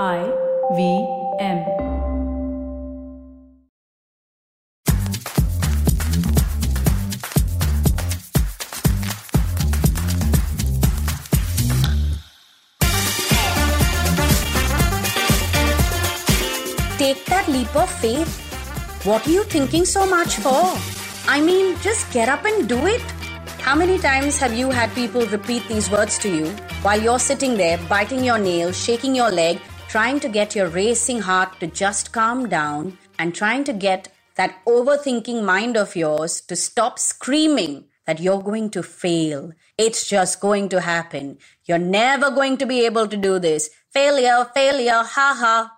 I V M. Take that leap of faith. What are you thinking so much for? I mean, just get up and do it. How many times have you had people repeat these words to you while you're sitting there biting your nail, shaking your leg, trying to get your racing heart to just calm down and trying to get that overthinking mind of yours to stop screaming that you're going to fail. It's just going to happen. You're never going to be able to do this. Failure, failure, ha ha.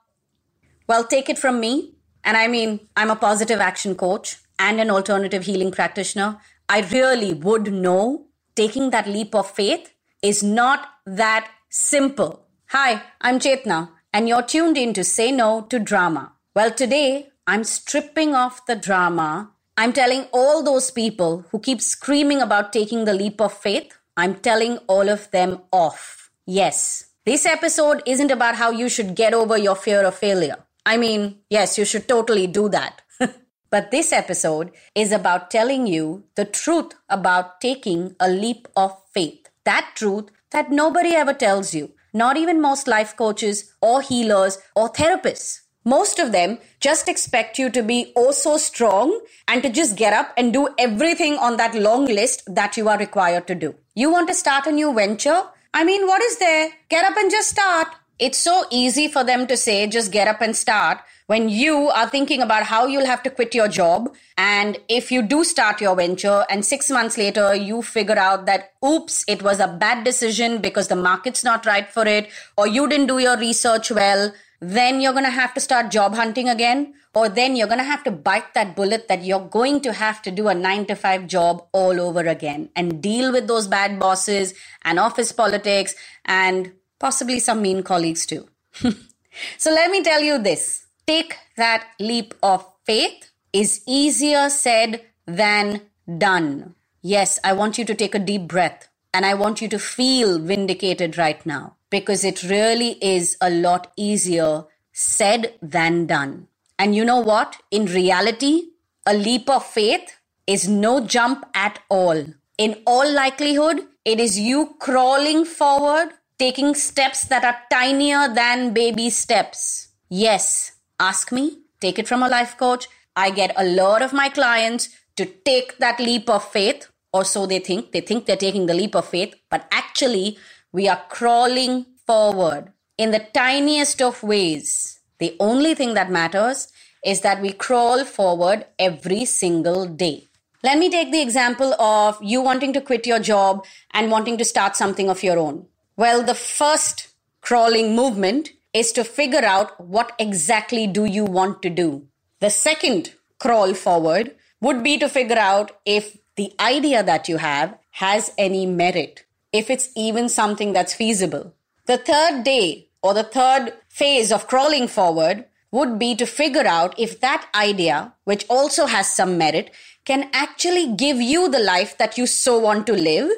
Well, take it from me. And I mean, I'm a positive action coach and an alternative healing practitioner. I really would know taking that leap of faith is not that simple. Hi, I'm Chetna, and you're tuned in to Say No to Drama. Well, today I'm stripping off the drama. I'm telling all those people who keep screaming about taking the leap of faith, I'm telling all of them off. Yes, this episode isn't about how you should get over your fear of failure. I mean, yes, you should totally do that. but this episode is about telling you the truth about taking a leap of faith. That truth that nobody ever tells you, not even most life coaches or healers or therapists. Most of them just expect you to be oh so strong and to just get up and do everything on that long list that you are required to do. You want to start a new venture? I mean, what is there? Get up and just start. It's so easy for them to say, just get up and start when you are thinking about how you'll have to quit your job. And if you do start your venture and six months later you figure out that, oops, it was a bad decision because the market's not right for it, or you didn't do your research well, then you're going to have to start job hunting again. Or then you're going to have to bite that bullet that you're going to have to do a nine to five job all over again and deal with those bad bosses and office politics and possibly some mean colleagues too. so let me tell you this take that leap of faith is easier said than done. Yes, I want you to take a deep breath and I want you to feel vindicated right now because it really is a lot easier said than done. And you know what? In reality, a leap of faith is no jump at all. In all likelihood, it is you crawling forward taking steps that are tinier than baby steps. Yes, ask me, take it from a life coach. I get a lot of my clients to take that leap of faith, or so they think. They think they're taking the leap of faith, but actually, we are crawling forward in the tiniest of ways. The only thing that matters is that we crawl forward every single day. Let me take the example of you wanting to quit your job and wanting to start something of your own. Well, the first crawling movement is to figure out what exactly do you want to do. The second crawl forward would be to figure out if the idea that you have has any merit, if it's even something that's feasible. The third day or the third phase of crawling forward would be to figure out if that idea, which also has some merit, can actually give you the life that you so want to live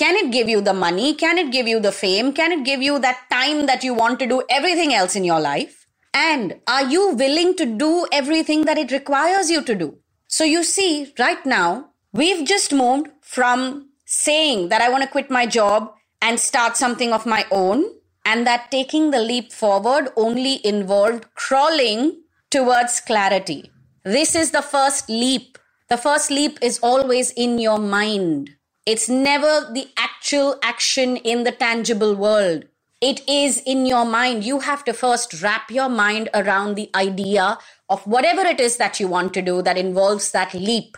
can it give you the money? Can it give you the fame? Can it give you that time that you want to do everything else in your life? And are you willing to do everything that it requires you to do? So you see, right now, we've just moved from saying that I want to quit my job and start something of my own, and that taking the leap forward only involved crawling towards clarity. This is the first leap. The first leap is always in your mind. It's never the actual action in the tangible world. It is in your mind. You have to first wrap your mind around the idea of whatever it is that you want to do that involves that leap.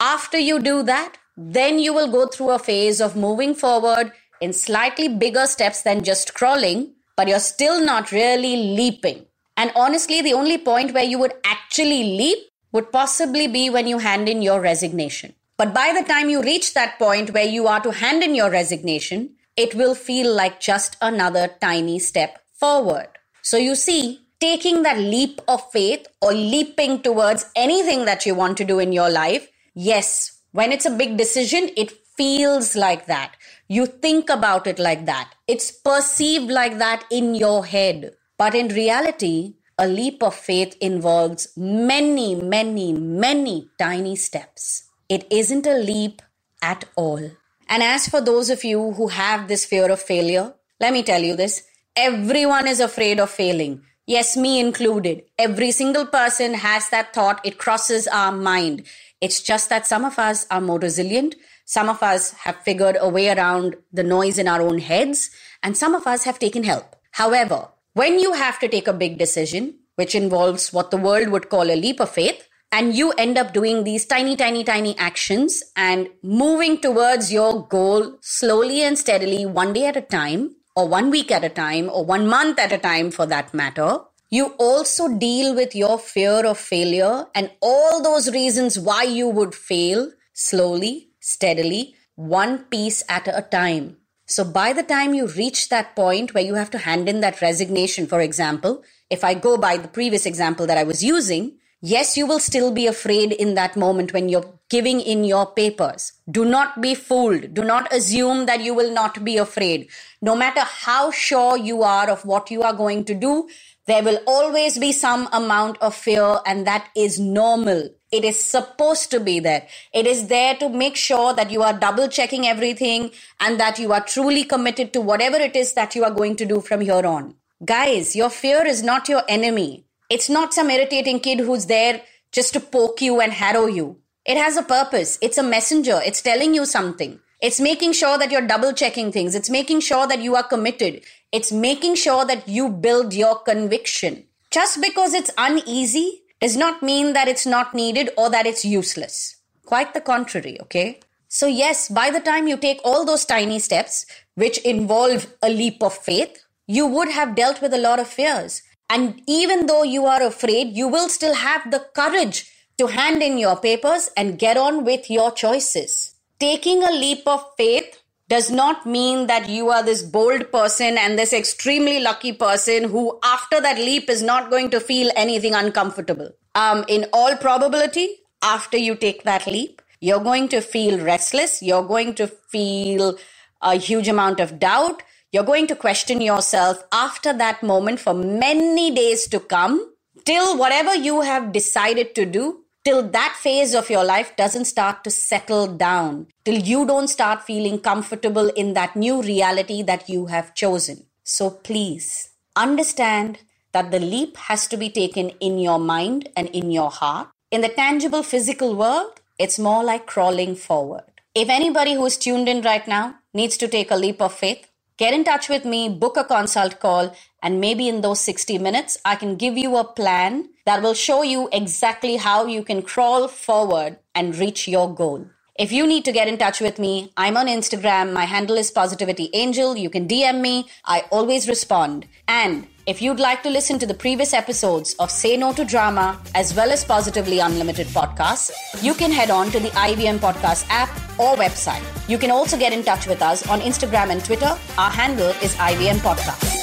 After you do that, then you will go through a phase of moving forward in slightly bigger steps than just crawling, but you're still not really leaping. And honestly, the only point where you would actually leap would possibly be when you hand in your resignation. But by the time you reach that point where you are to hand in your resignation, it will feel like just another tiny step forward. So you see, taking that leap of faith or leaping towards anything that you want to do in your life, yes, when it's a big decision, it feels like that. You think about it like that. It's perceived like that in your head. But in reality, a leap of faith involves many, many, many tiny steps. It isn't a leap at all. And as for those of you who have this fear of failure, let me tell you this everyone is afraid of failing. Yes, me included. Every single person has that thought. It crosses our mind. It's just that some of us are more resilient. Some of us have figured a way around the noise in our own heads, and some of us have taken help. However, when you have to take a big decision, which involves what the world would call a leap of faith, and you end up doing these tiny, tiny, tiny actions and moving towards your goal slowly and steadily, one day at a time, or one week at a time, or one month at a time for that matter, you also deal with your fear of failure and all those reasons why you would fail slowly, steadily, one piece at a time. So by the time you reach that point where you have to hand in that resignation, for example, if I go by the previous example that I was using, yes, you will still be afraid in that moment when you're giving in your papers. Do not be fooled. Do not assume that you will not be afraid. No matter how sure you are of what you are going to do, there will always be some amount of fear, and that is normal. It is supposed to be there. It is there to make sure that you are double checking everything and that you are truly committed to whatever it is that you are going to do from here on. Guys, your fear is not your enemy. It's not some irritating kid who's there just to poke you and harrow you. It has a purpose. It's a messenger. It's telling you something. It's making sure that you're double checking things. It's making sure that you are committed. It's making sure that you build your conviction. Just because it's uneasy does not mean that it's not needed or that it's useless. Quite the contrary, okay? So, yes, by the time you take all those tiny steps, which involve a leap of faith, you would have dealt with a lot of fears. And even though you are afraid, you will still have the courage to hand in your papers and get on with your choices taking a leap of faith does not mean that you are this bold person and this extremely lucky person who, after that leap, is not going to feel anything uncomfortable. Um, in all probability, after you take that leap, you're going to feel restless. You're going to feel a huge amount of doubt. You're going to question yourself after that moment for many days to come till whatever you have decided to do till that phase of your life doesn't start to settle down, till you don't start feeling comfortable in that new reality that you have chosen. So please understand that the leap has to be taken in your mind and in your heart. In the tangible physical world, it's more like crawling forward. If anybody who's tuned in right now needs to take a leap of faith, get in touch with me, book a consult call, and maybe in those 60 minutes, I can give you a plan that will show you exactly how you can crawl forward and reach your goal. If you need to get in touch with me, I'm on Instagram. My handle is Positivity Angel. You can DM me. I always respond. And if you'd like to listen to the previous episodes of Say No to Drama as well as Positively Unlimited podcasts, you can head on to the IVM Podcast app or website. You can also get in touch with us on Instagram and Twitter. Our handle is IVM Podcast.